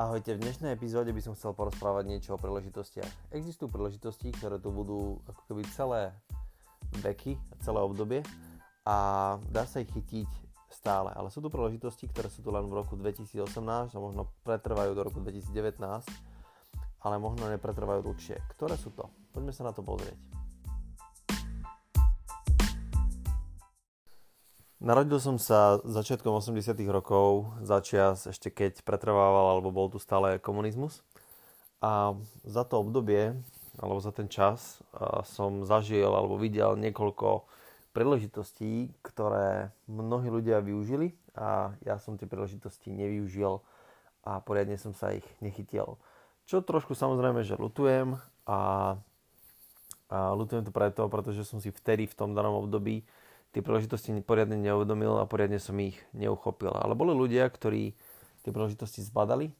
Ahojte, v dnešnej epizóde by som chcel porozprávať niečo o príležitostiach. Existujú príležitosti, ktoré tu budú ako keby celé veky, celé obdobie a dá sa ich chytiť stále. Ale sú tu príležitosti, ktoré sú tu len v roku 2018 a možno pretrvajú do roku 2019, ale možno nepretrvajú dlhšie. Ktoré sú to? Poďme sa na to pozrieť. Narodil som sa začiatkom 80 rokov, začias ešte keď pretrvával alebo bol tu stále komunizmus. A za to obdobie, alebo za ten čas, som zažil alebo videl niekoľko príležitostí, ktoré mnohí ľudia využili a ja som tie príležitosti nevyužil a poriadne som sa ich nechytil. Čo trošku samozrejme, že lutujem a, a lutujem to preto, pretože som si vtedy v tom danom období tie príležitosti poriadne neuvedomil a poriadne som ich neuchopil. Ale boli ľudia, ktorí tie príležitosti zbadali,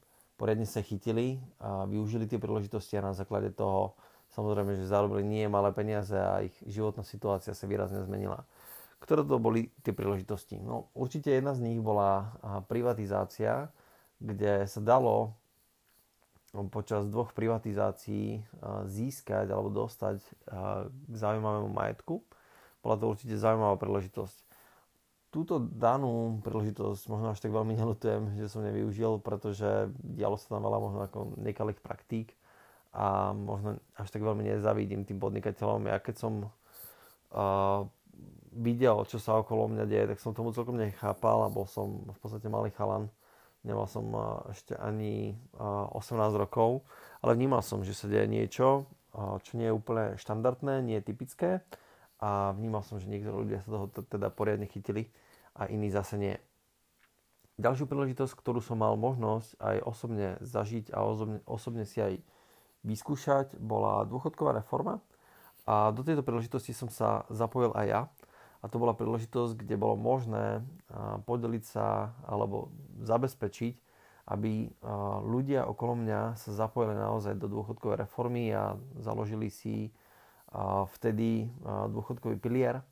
poriadne sa chytili a využili tie príležitosti a na základe toho samozrejme, že zarobili nie malé peniaze a ich životná situácia sa výrazne zmenila. Ktoré to boli tie príležitosti? No určite jedna z nich bola privatizácia, kde sa dalo počas dvoch privatizácií získať alebo dostať k zaujímavému majetku bola to určite zaujímavá príležitosť. Túto danú príležitosť možno až tak veľmi nelutujem, že som nevyužil, pretože dialo sa tam veľa možno ako nekalých praktík a možno až tak veľmi nezavidím tým podnikateľom. Ja keď som uh, videl, čo sa okolo mňa deje, tak som tomu celkom nechápal a bol som v podstate malý chalan. Nemal som uh, ešte ani uh, 18 rokov, ale vnímal som, že sa deje niečo, čo nie je úplne štandardné, nie je typické a vnímal som, že niektorí ľudia sa toho teda poriadne chytili a iní zase nie. Ďalšiu príležitosť, ktorú som mal možnosť aj osobne zažiť a osobne, osobne si aj vyskúšať, bola dôchodková reforma a do tejto príležitosti som sa zapojil aj ja a to bola príležitosť, kde bolo možné podeliť sa alebo zabezpečiť, aby ľudia okolo mňa sa zapojili naozaj do dôchodkovej reformy a založili si vtedy dôchodkový pilier,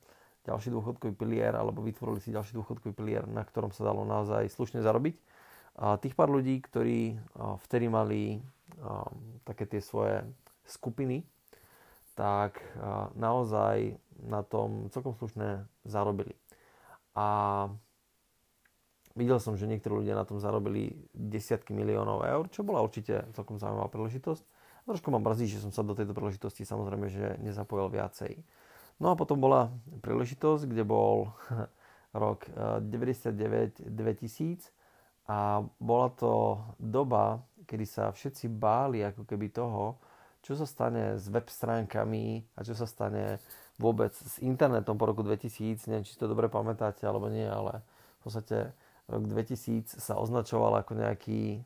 ďalší dôchodkový pilier, alebo vytvorili si ďalší dôchodkový pilier, na ktorom sa dalo naozaj slušne zarobiť. A tých pár ľudí, ktorí vtedy mali také tie svoje skupiny, tak naozaj na tom celkom slušne zarobili. A videl som, že niektorí ľudia na tom zarobili desiatky miliónov eur, čo bola určite celkom zaujímavá príležitosť. Trošku ma mrzí, že som sa do tejto príležitosti samozrejme, že nezapojil viacej. No a potom bola príležitosť, kde bol rok 99-2000 eh, a bola to doba, kedy sa všetci báli ako keby toho, čo sa stane s web stránkami a čo sa stane vôbec s internetom po roku 2000. Neviem, či to dobre pamätáte alebo nie, ale v podstate rok 2000 sa označoval ako nejaký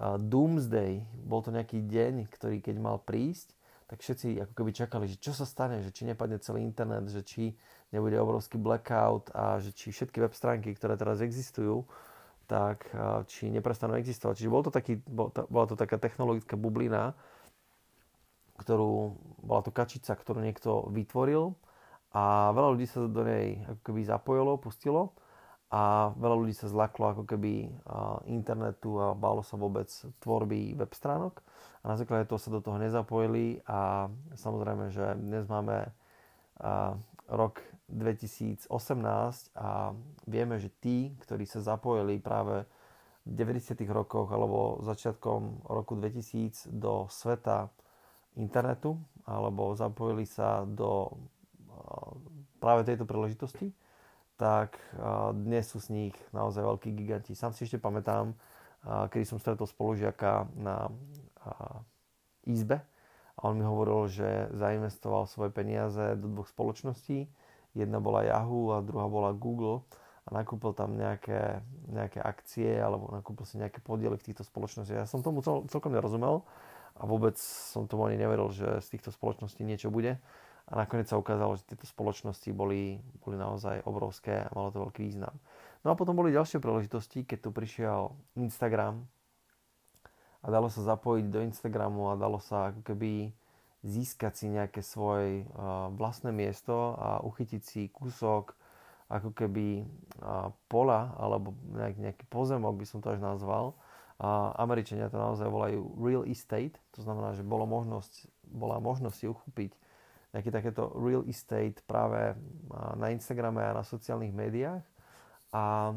Doomsday, bol to nejaký deň, ktorý keď mal prísť, tak všetci ako keby čakali, že čo sa stane, že či nepadne celý internet, že či nebude obrovský blackout a že či všetky web stránky, ktoré teraz existujú, tak či neprestanú existovať. Čiže bol to taký, bola to taká technologická bublina, ktorú, bola to kačica, ktorú niekto vytvoril a veľa ľudí sa do nej ako keby zapojilo, pustilo a veľa ľudí sa zlaklo ako keby internetu a bálo sa vôbec tvorby web stránok a na základe toho sa do toho nezapojili a samozrejme, že dnes máme rok 2018 a vieme, že tí, ktorí sa zapojili práve v 90. rokoch alebo začiatkom roku 2000 do sveta internetu alebo zapojili sa do práve tejto príležitosti, tak dnes sú z nich naozaj veľkí giganti. Sám si ešte pamätám, kedy som stretol spolužiaka na izbe a on mi hovoril, že zainvestoval svoje peniaze do dvoch spoločností. Jedna bola Yahoo a druhá bola Google a nakúpil tam nejaké, nejaké akcie alebo nakúpil si nejaké podiely v týchto spoločnostiach. Ja som tomu cel, celkom nerozumel a vôbec som tomu ani neveril, že z týchto spoločností niečo bude a nakoniec sa ukázalo, že tieto spoločnosti boli, boli naozaj obrovské a malo to veľký význam. No a potom boli ďalšie príležitosti, keď tu prišiel Instagram a dalo sa zapojiť do Instagramu a dalo sa ako keby získať si nejaké svoje vlastné miesto a uchytiť si kúsok ako keby pola alebo nejak, nejaký pozemok by som to až nazval A Američania to naozaj volajú real estate, to znamená, že bolo možnosť, bola možnosť si uchúpiť nejaké takéto real estate práve na Instagrame a na sociálnych médiách. A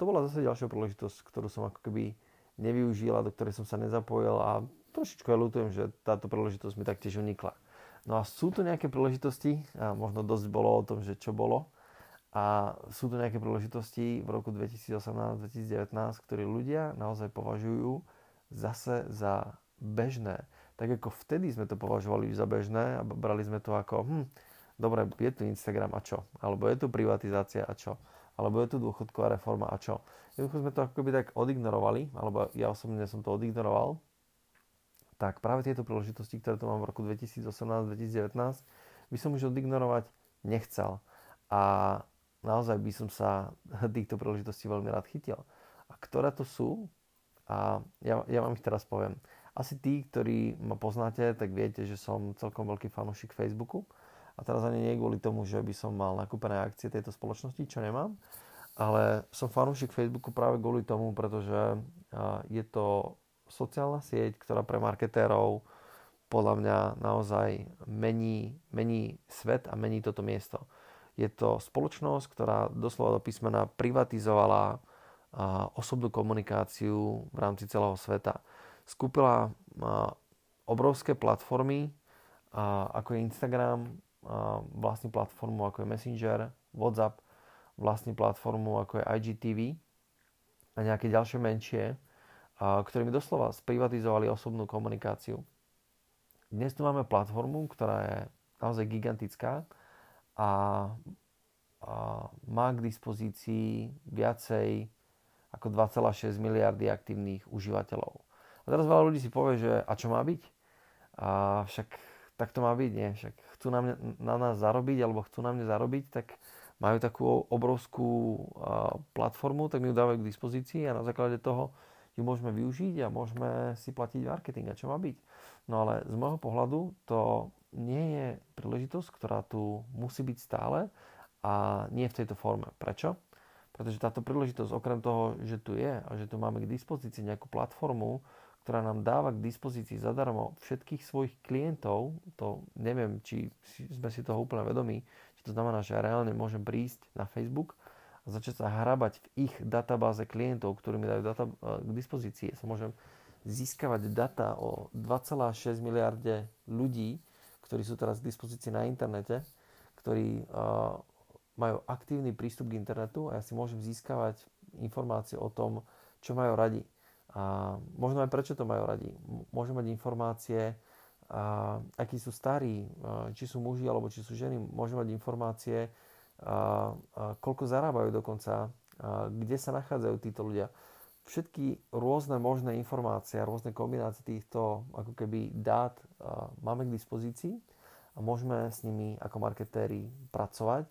to bola zase ďalšia príležitosť, ktorú som ako keby nevyužil a do ktorej som sa nezapojil a trošičku ja ľutujem, že táto príležitosť mi taktiež unikla. No a sú tu nejaké príležitosti, a možno dosť bolo o tom, že čo bolo, a sú tu nejaké príležitosti v roku 2018-2019, ktoré ľudia naozaj považujú zase za bežné. Tak ako vtedy sme to považovali za bežné a brali sme to ako, hm, dobre, je tu Instagram a čo? Alebo je tu privatizácia a čo? Alebo je tu dôchodková reforma a čo? Jednoducho sme to ako keby tak odignorovali, alebo ja osobne som to odignoroval, tak práve tieto príležitosti, ktoré tu mám v roku 2018-2019, by som už odignorovať nechcel. A naozaj by som sa týchto príležitostí veľmi rád chytil. A ktoré to sú? A ja, ja vám ich teraz poviem. Asi tí, ktorí ma poznáte, tak viete, že som celkom veľký fanúšik Facebooku. A teraz ani nie kvôli tomu, že by som mal nakúpené akcie tejto spoločnosti, čo nemám. Ale som fanúšik Facebooku práve kvôli tomu, pretože je to sociálna sieť, ktorá pre marketérov podľa mňa naozaj mení, mení svet a mení toto miesto. Je to spoločnosť, ktorá doslova do písmena privatizovala osobnú komunikáciu v rámci celého sveta. Skúpila obrovské platformy, ako je Instagram, vlastní platformu ako je Messenger, WhatsApp, vlastní platformu ako je IGTV a nejaké ďalšie menšie, ktorými doslova sprivatizovali osobnú komunikáciu. Dnes tu máme platformu, ktorá je naozaj gigantická, a, a má k dispozícii viacej ako 2,6 miliardy aktívnych užívateľov. A teraz veľa ľudí si povie, že a čo má byť? A však tak to má byť, nie? Však chcú na, mňa, na nás zarobiť, alebo chcú na mne zarobiť, tak majú takú obrovskú platformu, tak mi ju dávajú k dispozícii a na základe toho ju môžeme využiť a môžeme si platiť marketing. A čo má byť? No ale z môjho pohľadu to nie je príležitosť, ktorá tu musí byť stále a nie v tejto forme. Prečo? Pretože táto príležitosť, okrem toho, že tu je a že tu máme k dispozícii nejakú platformu, ktorá nám dáva k dispozícii zadarmo všetkých svojich klientov, to neviem, či sme si toho úplne vedomí, či to znamená, že ja reálne môžem prísť na Facebook a začať sa hrabať v ich databáze klientov, ktorí mi dajú data k dispozícii. Ja sa môžem získavať data o 2,6 miliarde ľudí, ktorí sú teraz k dispozícii na internete, ktorí uh, majú aktívny prístup k internetu a ja si môžem získavať informácie o tom, čo majú radi. A možno aj prečo to majú radi. Môžem mať informácie, a, akí sú starí, a, či sú muži alebo či sú ženy. Môžem mať informácie, a, a, koľko zarábajú dokonca, a, kde sa nachádzajú títo ľudia. Všetky rôzne možné informácie a rôzne kombinácie týchto ako keby dát máme k dispozícii a môžeme s nimi ako marketéri pracovať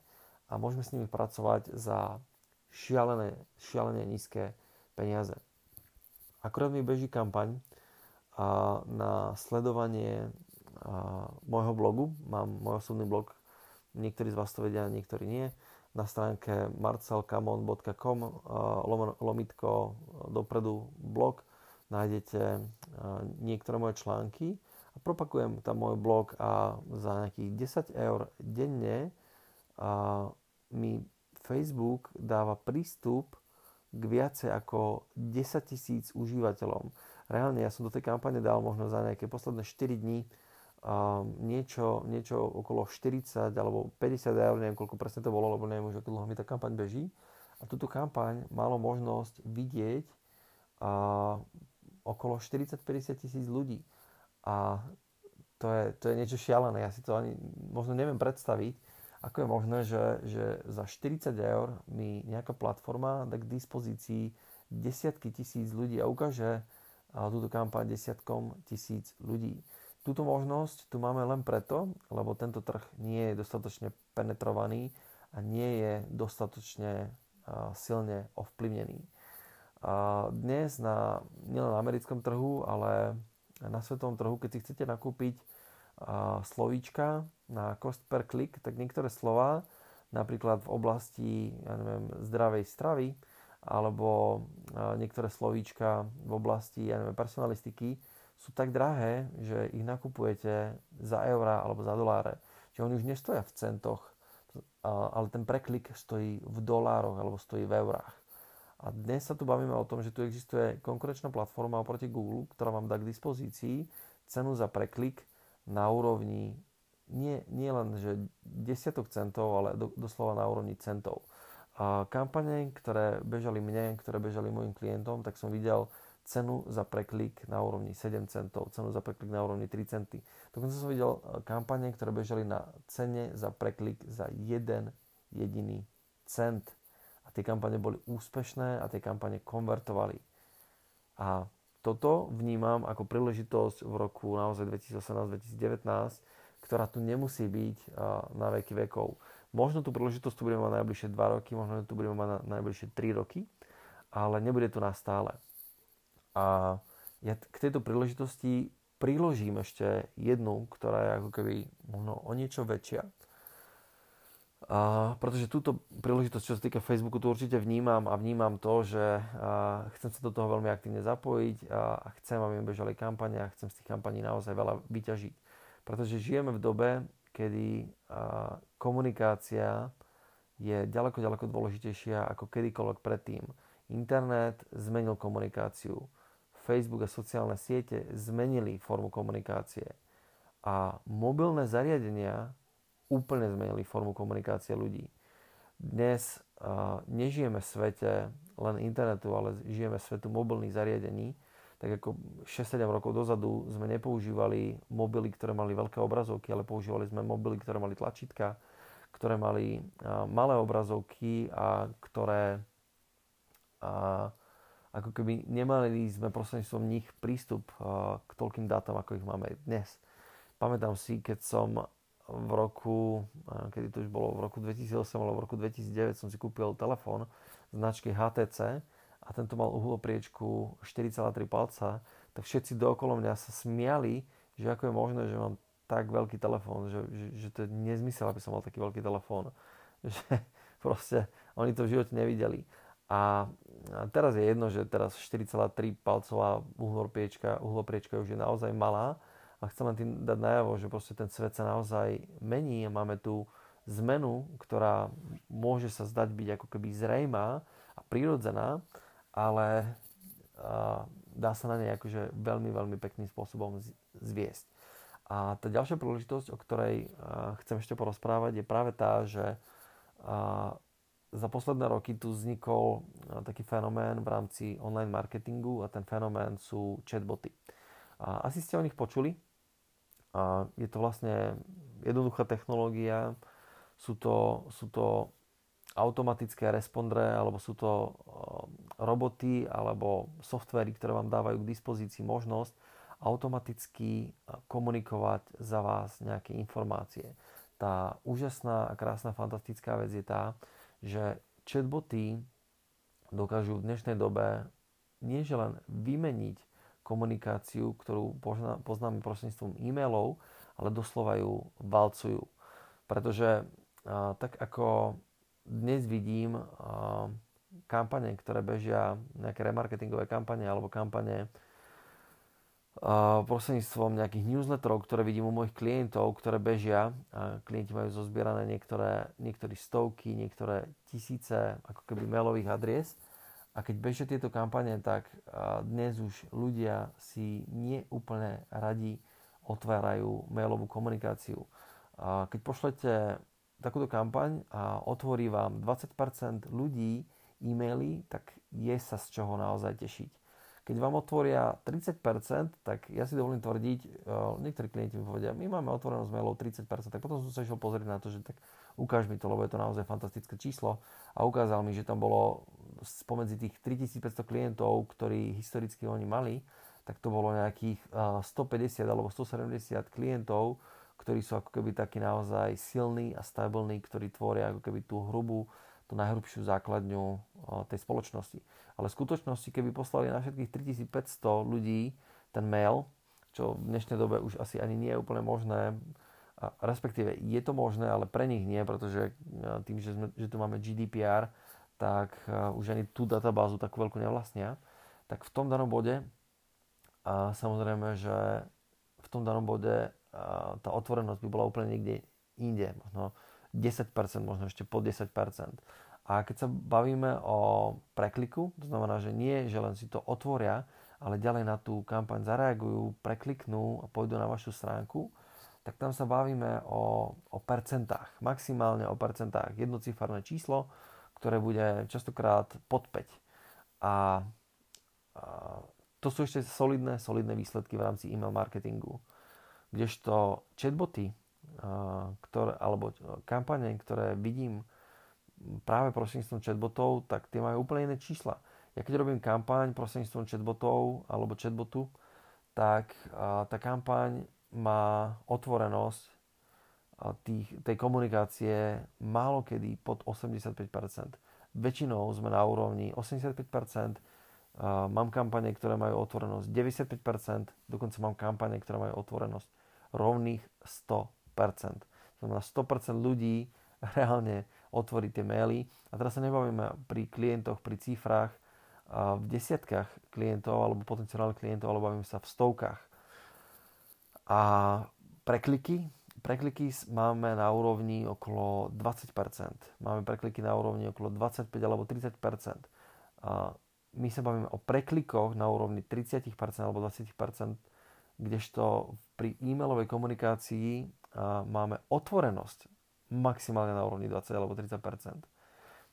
a môžeme s nimi pracovať za šialené, šialené nízke peniaze. Akurát mi beží kampaň na sledovanie môjho blogu. Mám môj osobný blog, niektorí z vás to vedia, niektorí nie na stránke marcelkamon.com lomitko dopredu blog nájdete niektoré moje články a propagujem tam môj blog a za nejakých 10 eur denne a mi Facebook dáva prístup k viacej ako 10 tisíc užívateľom. Reálne ja som do tej kampane dal možno za nejaké posledné 4 dní niečo, niečo okolo 40 alebo 50 eur, neviem koľko presne to bolo, lebo neviem už, ako dlho mi tá kampaň beží. A túto kampaň malo možnosť vidieť a, okolo 40-50 tisíc ľudí. A to je, to je niečo šialené. Ja si to ani možno neviem predstaviť, ako je možné, že, že za 40 eur mi nejaká platforma dá k dispozícii desiatky tisíc ľudí a ukáže túto kampaň desiatkom tisíc ľudí. Túto možnosť tu máme len preto, lebo tento trh nie je dostatočne penetrovaný a nie je dostatočne silne ovplyvnený. Dnes na nielen na americkom trhu, ale na svetovom trhu, keď si chcete nakúpiť slovíčka na cost per click, tak niektoré slova, napríklad v oblasti ja neviem, zdravej stravy, alebo niektoré slovíčka v oblasti ja neviem, personalistiky sú tak drahé, že ich nakupujete za eurá alebo za doláre. Že oni už nestoja v centoch, ale ten preklik stojí v dolároch alebo stojí v eurách. A dnes sa tu bavíme o tom, že tu existuje konkurenčná platforma oproti Google, ktorá vám dá k dispozícii cenu za preklik na úrovni nie, nie len že desiatok centov, ale do, doslova na úrovni centov. A kampane, ktoré bežali mne, ktoré bežali mojim klientom, tak som videl cenu za preklik na úrovni 7 centov, cenu za preklik na úrovni 3 centy. Dokonca som videl e, kampane, ktoré bežali na cene za preklik za jeden jediný cent. A tie kampane boli úspešné a tie kampane konvertovali. A toto vnímam ako príležitosť v roku naozaj 2018-2019, ktorá tu nemusí byť na veky vekov. Možno tú príležitosť tu budeme mať najbližšie 2 roky, možno tu budeme mať na najbližšie 3 roky, ale nebude tu na stále. A ja k tejto príležitosti priložím ešte jednu, ktorá je ako keby možno o niečo väčšia. A, pretože túto príležitosť, čo sa týka Facebooku, tu určite vnímam a vnímam to, že a, chcem sa do toho veľmi aktívne zapojiť a, a chcem, aby mi bežali kampane a chcem z tých kampaní naozaj veľa vyťažiť. Pretože žijeme v dobe, kedy komunikácia je ďaleko, ďaleko dôležitejšia ako kedykoľvek predtým. Internet zmenil komunikáciu. Facebook a sociálne siete zmenili formu komunikácie. A mobilné zariadenia úplne zmenili formu komunikácie ľudí. Dnes uh, nežijeme v svete len internetu, ale žijeme v svetu mobilných zariadení, tak ako 6-7 rokov dozadu sme nepoužívali mobily, ktoré mali veľké obrazovky, ale používali sme mobily, ktoré mali tlačítka, ktoré mali malé obrazovky a ktoré a, ako keby nemali sme prostredníctvom nich prístup k toľkým dátam, ako ich máme dnes. Pamätám si, keď som v roku, kedy to už bolo, v roku 2008 alebo v roku 2009 som si kúpil telefón značky HTC, a tento mal uhlopriečku 4,3 palca, tak všetci dookolo mňa sa smiali, že ako je možné, že mám tak veľký telefón, že, že, že to je nezmysel, aby som mal taký veľký telefón. Že proste oni to v živote nevideli. A, teraz je jedno, že teraz 4,3 palcová uhlopriečka, uhlopriečka už je naozaj malá a chcem len tým dať najavo, že proste ten svet sa naozaj mení a máme tu zmenu, ktorá môže sa zdať byť ako keby zrejmá a prirodzená, ale dá sa na nej akože veľmi, veľmi pekným spôsobom zviesť. A tá ďalšia príležitosť, o ktorej chcem ešte porozprávať, je práve tá, že za posledné roky tu vznikol taký fenomén v rámci online marketingu a ten fenomén sú chatboty. A asi ste o nich počuli. Je to vlastne jednoduchá technológia, sú to, sú to automatické respondre, alebo sú to roboty alebo softvery, ktoré vám dávajú k dispozícii možnosť automaticky komunikovať za vás nejaké informácie. Tá úžasná a krásna fantastická vec je tá, že chatboty dokážu v dnešnej dobe nie len vymeniť komunikáciu, ktorú poznáme prostredníctvom e-mailov, ale doslova ju valcujú. Pretože tak ako dnes vidím kampane, ktoré bežia, nejaké remarketingové kampane alebo kampane uh, prostredníctvom nejakých newsletterov, ktoré vidím u mojich klientov, ktoré bežia. A klienti majú zozbierané niektoré, niektoré stovky, niektoré tisíce ako keby mailových adries. A keď bežia tieto kampane, tak dnes už ľudia si nie úplne radi otvárajú mailovú komunikáciu. Keď pošlete takúto kampaň a otvorí vám 20% ľudí e-maily, tak je sa z čoho naozaj tešiť. Keď vám otvoria 30%, tak ja si dovolím tvrdiť, uh, niektorí klienti mi povedia, my máme otvorenosť mailov 30%, tak potom som sa išiel pozrieť na to, že tak ukáž mi to, lebo je to naozaj fantastické číslo a ukázal mi, že tam bolo spomedzi tých 3500 klientov, ktorí historicky oni mali, tak to bolo nejakých uh, 150 alebo 170 klientov, ktorí sú ako keby takí naozaj silní a stabilní, ktorí tvoria ako keby tú hrubú, tú najhrubšiu základňu tej spoločnosti. Ale v skutočnosti, keby poslali na všetkých 3500 ľudí ten mail, čo v dnešnej dobe už asi ani nie je úplne možné, respektíve je to možné, ale pre nich nie, pretože tým, že, sme, že tu máme GDPR, tak už ani tú databázu takú veľkú nevlastnia, tak v tom danom bode a samozrejme, že v tom danom bode tá otvorenosť by bola úplne niekde inde, možno 10%, možno ešte po 10%. A keď sa bavíme o prekliku, to znamená, že nie, že len si to otvoria, ale ďalej na tú kampaň zareagujú, prekliknú a pôjdu na vašu stránku, tak tam sa bavíme o, o percentách, maximálne o percentách. Jednociferné číslo, ktoré bude častokrát pod 5. A, a to sú ešte solidné, solidné výsledky v rámci email marketingu. Kdežto chatboty, ktoré, alebo kampane, ktoré vidím práve prostredníctvom chatbotov, tak tie majú úplne iné čísla. Ja keď robím kampaň prostredníctvom chatbotov alebo chatbotu, tak tá kampaň má otvorenosť tých, tej komunikácie málo kedy pod 85%. Väčšinou sme na úrovni 85%, mám kampane, ktoré majú otvorenosť 95%, dokonca mám kampane, ktoré majú otvorenosť rovných 100%. To znamená 100% ľudí reálne otvorí tie maily. A teraz sa nebavíme pri klientoch, pri cifrách v desiatkách klientov alebo potenciálnych klientov, ale bavíme sa v stovkách. A prekliky, prekliky máme na úrovni okolo 20%. Máme prekliky na úrovni okolo 25 alebo 30%. A my sa bavíme o preklikoch na úrovni 30% alebo 20%, kdežto pri e-mailovej komunikácii máme otvorenosť maximálne na úrovni 20 alebo 30%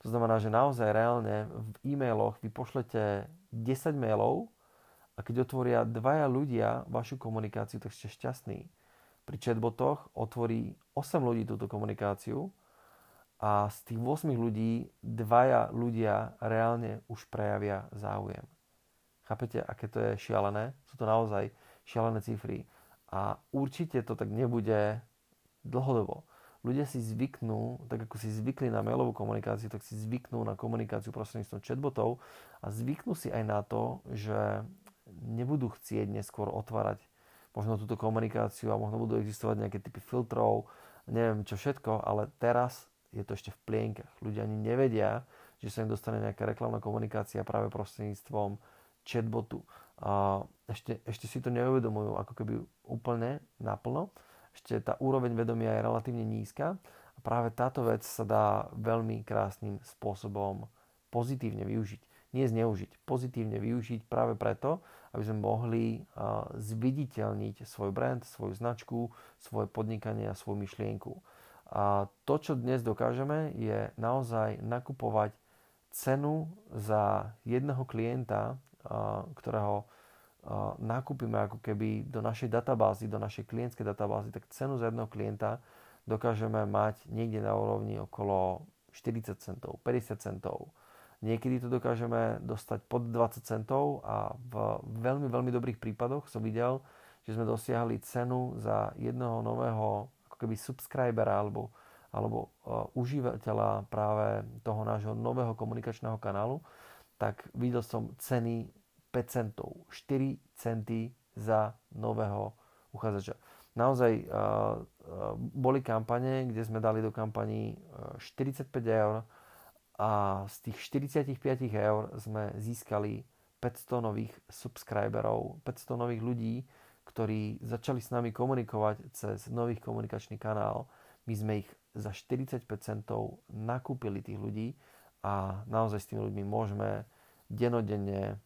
To znamená, že naozaj reálne v e-mailoch vy pošlete 10 mailov a keď otvoria dvaja ľudia vašu komunikáciu, tak ste šťastní. Pri chatbotoch otvorí 8 ľudí túto komunikáciu a z tých 8 ľudí dvaja ľudia reálne už prejavia záujem. Chápete, aké to je šialené? Sú to naozaj šialené cifry. A určite to tak nebude dlhodobo ľudia si zvyknú, tak ako si zvykli na mailovú komunikáciu, tak si zvyknú na komunikáciu prostredníctvom chatbotov a zvyknú si aj na to, že nebudú chcieť neskôr otvárať možno túto komunikáciu a možno budú existovať nejaké typy filtrov, neviem čo všetko, ale teraz je to ešte v plienkach. Ľudia ani nevedia, že sa im dostane nejaká reklamná komunikácia práve prostredníctvom chatbotu. Ešte, ešte si to neuvedomujú ako keby úplne naplno ešte tá úroveň vedomia je relatívne nízka a práve táto vec sa dá veľmi krásnym spôsobom pozitívne využiť. Nie zneužiť, pozitívne využiť práve preto, aby sme mohli zviditeľniť svoj brand, svoju značku, svoje podnikanie a svoju myšlienku. A to, čo dnes dokážeme, je naozaj nakupovať cenu za jedného klienta, ktorého nakúpime ako keby do našej databázy, do našej klientskej databázy, tak cenu za jedného klienta dokážeme mať niekde na úrovni okolo 40 centov, 50 centov. Niekedy to dokážeme dostať pod 20 centov a v veľmi, veľmi dobrých prípadoch som videl, že sme dosiahli cenu za jedného nového ako keby subscribera alebo, alebo uh, užívateľa práve toho nášho nového komunikačného kanálu, tak videl som ceny 5 centov, 4 centy za nového uchádzača. Naozaj uh, uh, boli kampane, kde sme dali do kampaní 45 eur a z tých 45 eur sme získali 500 nových subscriberov, 500 nových ľudí, ktorí začali s nami komunikovať cez nový komunikačný kanál. My sme ich za 45 centov nakúpili tých ľudí a naozaj s tými ľuďmi môžeme denodenne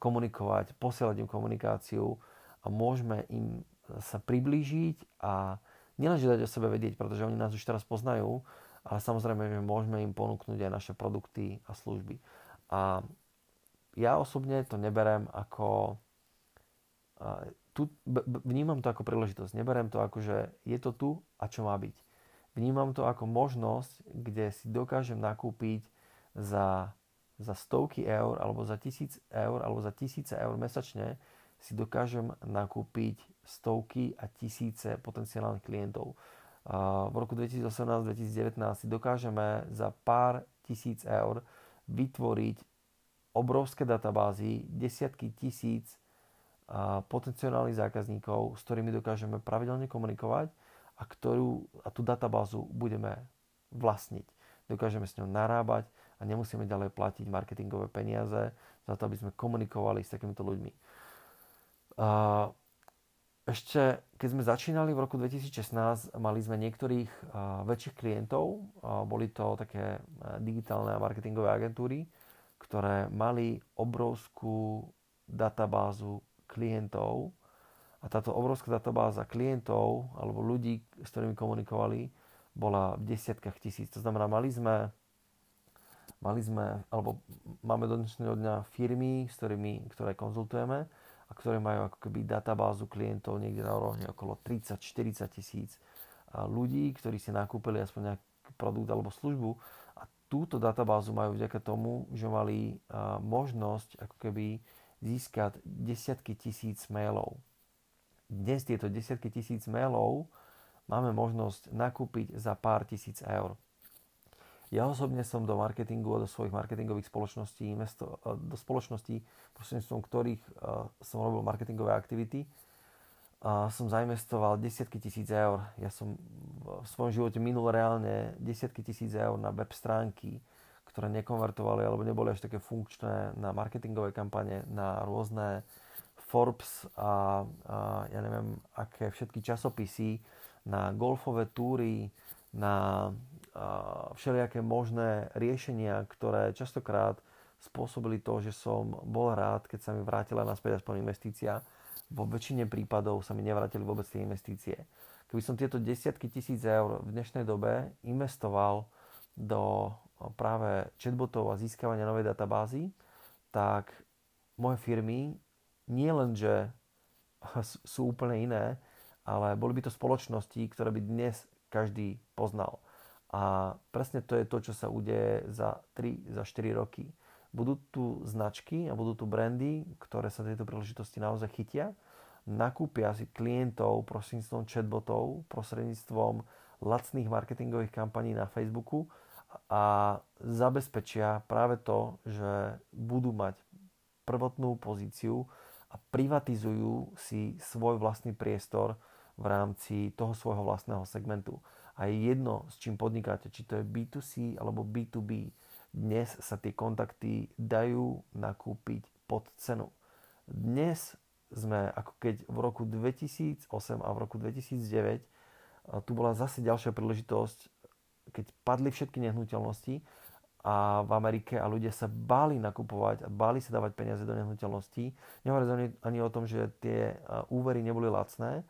komunikovať, posielať im komunikáciu a môžeme im sa priblížiť a nielenže dať o sebe vedieť, pretože oni nás už teraz poznajú, ale samozrejme, že môžeme im ponúknuť aj naše produkty a služby. A ja osobne to neberem ako... Tu, vnímam to ako príležitosť. Neberem to ako, že je to tu a čo má byť. Vnímam to ako možnosť, kde si dokážem nakúpiť za za stovky eur alebo za tisíc eur alebo za tisíce eur mesačne si dokážem nakúpiť stovky a tisíce potenciálnych klientov. V roku 2018-2019 si dokážeme za pár tisíc eur vytvoriť obrovské databázy, desiatky tisíc potenciálnych zákazníkov, s ktorými dokážeme pravidelne komunikovať a, ktorú, a tú databázu budeme vlastniť. dokážeme s ňou narábať a nemusíme ďalej platiť marketingové peniaze za to, aby sme komunikovali s takýmito ľuďmi. Ešte keď sme začínali v roku 2016, mali sme niektorých väčších klientov, boli to také digitálne a marketingové agentúry, ktoré mali obrovskú databázu klientov. A táto obrovská databáza klientov alebo ľudí, s ktorými komunikovali, bola v desiatkách tisíc. To znamená, mali sme, mali sme alebo máme do dnešného dňa firmy, s ktorými, ktoré konzultujeme a ktoré majú ako keby databázu klientov niekde na úrovni okolo 30-40 tisíc ľudí, ktorí si nakúpili aspoň nejaký produkt alebo službu a túto databázu majú vďaka tomu, že mali možnosť ako keby získať desiatky tisíc mailov. Dnes tieto desiatky tisíc mailov máme možnosť nakúpiť za pár tisíc eur. Ja osobne som do marketingu a do svojich marketingových spoločností, investo, do spoločností, prostredníctvom ktorých som robil marketingové aktivity, som zainvestoval desiatky tisíc eur. Ja som v svojom živote minul reálne desiatky tisíc eur na web stránky, ktoré nekonvertovali alebo neboli až také funkčné na marketingové kampane, na rôzne Forbes a, a ja neviem, aké všetky časopisy, na golfové túry, na všelijaké možné riešenia, ktoré častokrát spôsobili to, že som bol rád, keď sa mi vrátila naspäť aspoň investícia. Vo väčšine prípadov sa mi nevrátili vôbec tie investície. Keby som tieto desiatky tisíc eur v dnešnej dobe investoval do práve chatbotov a získavania novej databázy, tak moje firmy nie len, že sú úplne iné, ale boli by to spoločnosti, ktoré by dnes každý poznal. A presne to je to, čo sa udeje za 3, za 4 roky. Budú tu značky a budú tu brandy, ktoré sa tejto príležitosti naozaj chytia, nakúpia si klientov prostredníctvom chatbotov, prostredníctvom lacných marketingových kampaní na Facebooku a zabezpečia práve to, že budú mať prvotnú pozíciu a privatizujú si svoj vlastný priestor v rámci toho svojho vlastného segmentu. A je jedno, s čím podnikáte, či to je B2C alebo B2B. Dnes sa tie kontakty dajú nakúpiť pod cenu. Dnes sme ako keď v roku 2008 a v roku 2009 tu bola zase ďalšia príležitosť, keď padli všetky nehnuteľnosti a v Amerike a ľudia sa báli nakupovať a báli sa dávať peniaze do nehnuteľností. Nehovorím ani o tom, že tie úvery neboli lacné,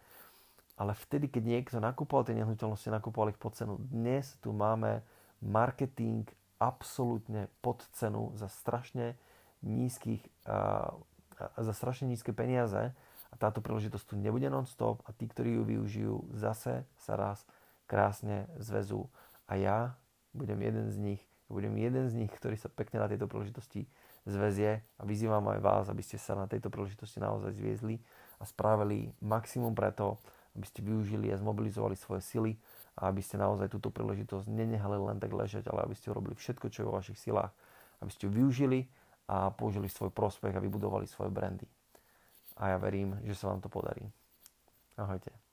ale vtedy, keď niekto nakupoval tie nehnuteľnosti, nakupoval ich pod cenu. Dnes tu máme marketing absolútne pod cenu za strašne nízkych, a za strašne nízke peniaze a táto príležitosť tu nebude non-stop a tí, ktorí ju využijú, zase sa raz krásne zvezú a ja budem jeden z nich, budem jeden z nich, ktorý sa pekne na tejto príležitosti zväzie a vyzývam aj vás, aby ste sa na tejto príležitosti naozaj zviezli a spravili maximum preto, aby ste využili a zmobilizovali svoje sily a aby ste naozaj túto príležitosť nenehali len tak ležať, ale aby ste urobili všetko, čo je vo vašich silách, aby ste ju využili a použili svoj prospech a vybudovali svoje brandy. A ja verím, že sa vám to podarí. Ahojte.